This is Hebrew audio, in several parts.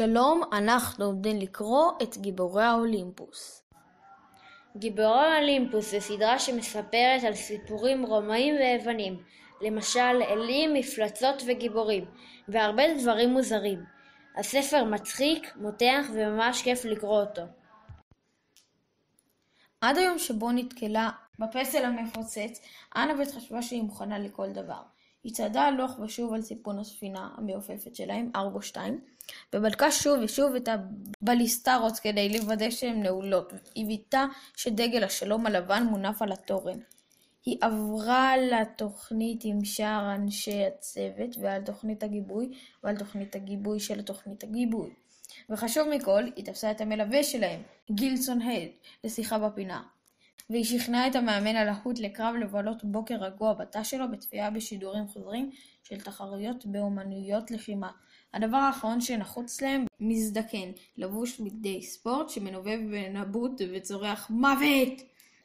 שלום, אנחנו עומדים לקרוא את גיבורי האולימפוס. גיבורי האולימפוס זה סדרה שמספרת על סיפורים רומאים ויוונים, למשל אלים, מפלצות וגיבורים, והרבה דברים מוזרים. הספר מצחיק, מותח וממש כיף לקרוא אותו. עד היום שבו נתקלה בפסל המפוצץ, אנבט חשבה שהיא מוכנה לכל דבר. היא צעדה הלוך ושוב על סיפון הספינה המעופפת שלהם, ארגו 2, ובדקה שוב ושוב את הבליסטרות כדי לוודא שהן נעולות. היא וידאה שדגל השלום הלבן מונף על התורן. היא עברה לתוכנית עם שאר אנשי הצוות ועל תוכנית הגיבוי ועל תוכנית הגיבוי של תוכנית הגיבוי. וחשוב מכל, היא תפסה את המלווה שלהם, גילסון הד, לשיחה בפינה. והיא שכנעה את המאמן הלהוט לקרב לבלות בוקר רגוע בתא שלו בצפייה בשידורים חוזרים של תחרויות באומנויות לחימה. הדבר האחרון שנחוץ להם, מזדקן, לבוש בגדי ספורט, שמנובב בנבוט וצורח מוות!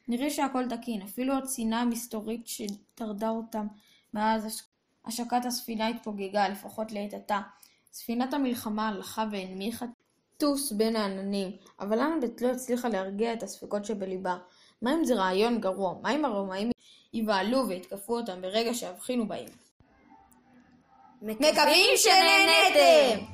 נראה שהכל תקין, אפילו הצינה המסתורית שטרדה אותם מאז השקת הספינה התפוגגה, לפחות לעת עתה. ספינת המלחמה הלכה והנמיכה טוס בין העננים, אבל אנבט לא הצליחה להרגיע את הספקות שבליבה. מה אם זה רעיון גרוע? מה אם הרומאים יבהלו ויתקפו אותם ברגע שיבחינו בהם? מקווים שנהנתם!